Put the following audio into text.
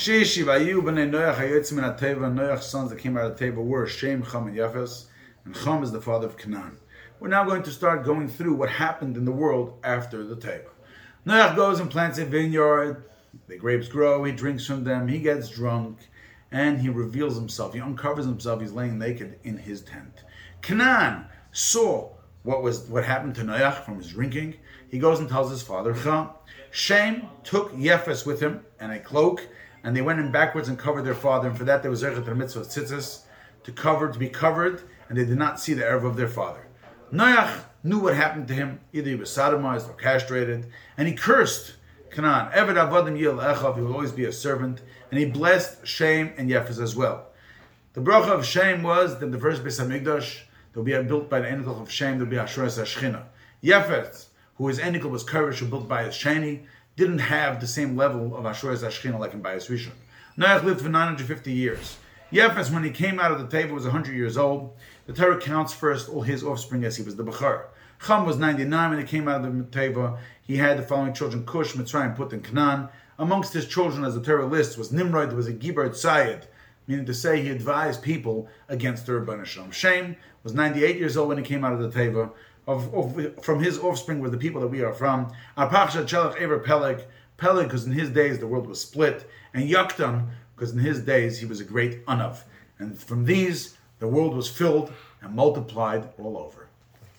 Shishi Vayu b'nei Noach hayotzim min Teva. Noach's sons that came out of the Teva were Shem, Cham, and Yafes. And Cham is the father of Canaan. We're now going to start going through what happened in the world after the Teva. Noach goes and plants a vineyard. The grapes grow. He drinks from them. He gets drunk, and he reveals himself. He uncovers himself. He's laying naked in his tent. Canaan saw what was what happened to Noach from his drinking. He goes and tells his father Cham. Shem took Yefes with him and a cloak, and they went in backwards and covered their father. And for that there was Zerchet mitzvah tzitzis to cover to be covered, and they did not see the error of their father. Noach knew what happened to him. Either he was sodomized or castrated, and he cursed Canaan. Eved avodim yil echav. He will always be a servant, and he blessed Shem and Yefes as well. The bracha of Shem was that the first Beis Hamikdash that will be built by the Enikel of Shem, there will be Asheres Ashchina. Yefes, who his Enikel was Koresh, who built Bayis Sheni, didn't have the same level of Asheres Ashchina like in Bayis Rishon. Noach lived for 950 years. Yefes, when he came out of the Teva, was 100 years old. The Torah counts first all his offspring as he was the Bechor. Cham was 99 when he came out of the Teva. He had the following children Cush, Mitzrayim, Put, and Canaan. Amongst his children, as the Torah lists, was Nimrod, there was a Gibor Tzayed, meaning to say he advised people against the Rabban Hashem. Shem was 98 years old when he came out of the Teva. Of, of, from his offspring were the people that we are from. Arpachsha Chelach Ever Peleg. Peleg, because in his days the world was split. And Yaktan, because in his days he was a great Anav. And from these, the world was filled and multiplied all over.